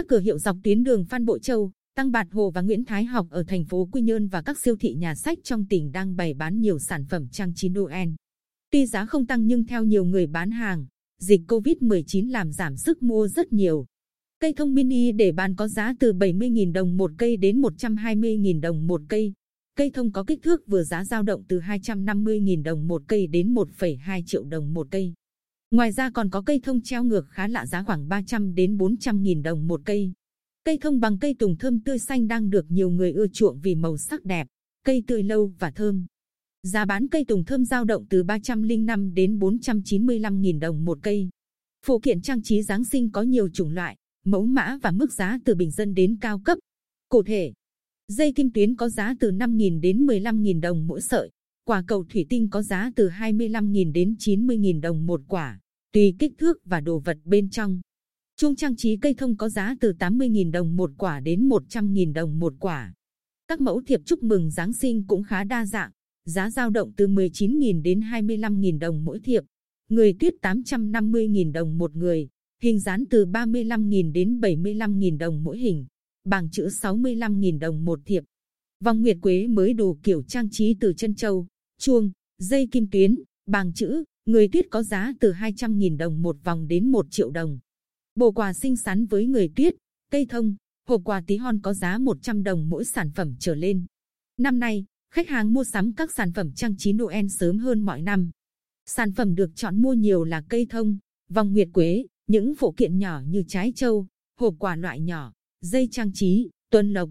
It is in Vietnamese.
các cửa hiệu dọc tuyến đường Phan Bội Châu, Tăng Bạt Hồ và Nguyễn Thái Học ở thành phố Quy Nhơn và các siêu thị nhà sách trong tỉnh đang bày bán nhiều sản phẩm trang trí Noel. Tuy giá không tăng nhưng theo nhiều người bán hàng, dịch Covid-19 làm giảm sức mua rất nhiều. Cây thông mini để bán có giá từ 70.000 đồng một cây đến 120.000 đồng một cây. Cây thông có kích thước vừa giá dao động từ 250.000 đồng một cây đến 1,2 triệu đồng một cây. Ngoài ra còn có cây thông treo ngược khá lạ giá khoảng 300 đến 400 nghìn đồng một cây. Cây thông bằng cây tùng thơm tươi xanh đang được nhiều người ưa chuộng vì màu sắc đẹp, cây tươi lâu và thơm. Giá bán cây tùng thơm dao động từ 305 đến 495 nghìn đồng một cây. Phụ kiện trang trí Giáng sinh có nhiều chủng loại, mẫu mã và mức giá từ bình dân đến cao cấp. Cụ thể, dây kim tuyến có giá từ 5.000 đến 15.000 đồng mỗi sợi. Quả cầu thủy tinh có giá từ 25.000 đến 90.000 đồng một quả, tùy kích thước và đồ vật bên trong. Chuông trang trí cây thông có giá từ 80.000 đồng một quả đến 100.000 đồng một quả. Các mẫu thiệp chúc mừng Giáng sinh cũng khá đa dạng, giá giao động từ 19.000 đến 25.000 đồng mỗi thiệp. Người tuyết 850.000 đồng một người, hình dán từ 35.000 đến 75.000 đồng mỗi hình, bảng chữ 65.000 đồng một thiệp. Vòng nguyệt quế mới đồ kiểu trang trí từ chân châu, chuông, dây kim tuyến, bảng chữ, người tuyết có giá từ 200.000 đồng một vòng đến 1 triệu đồng. Bộ quà xinh xắn với người tuyết, cây thông, hộp quà tí hon có giá 100 đồng mỗi sản phẩm trở lên. Năm nay, khách hàng mua sắm các sản phẩm trang trí Noel sớm hơn mọi năm. Sản phẩm được chọn mua nhiều là cây thông, vòng nguyệt quế, những phụ kiện nhỏ như trái châu, hộp quà loại nhỏ, dây trang trí, tuần lộc,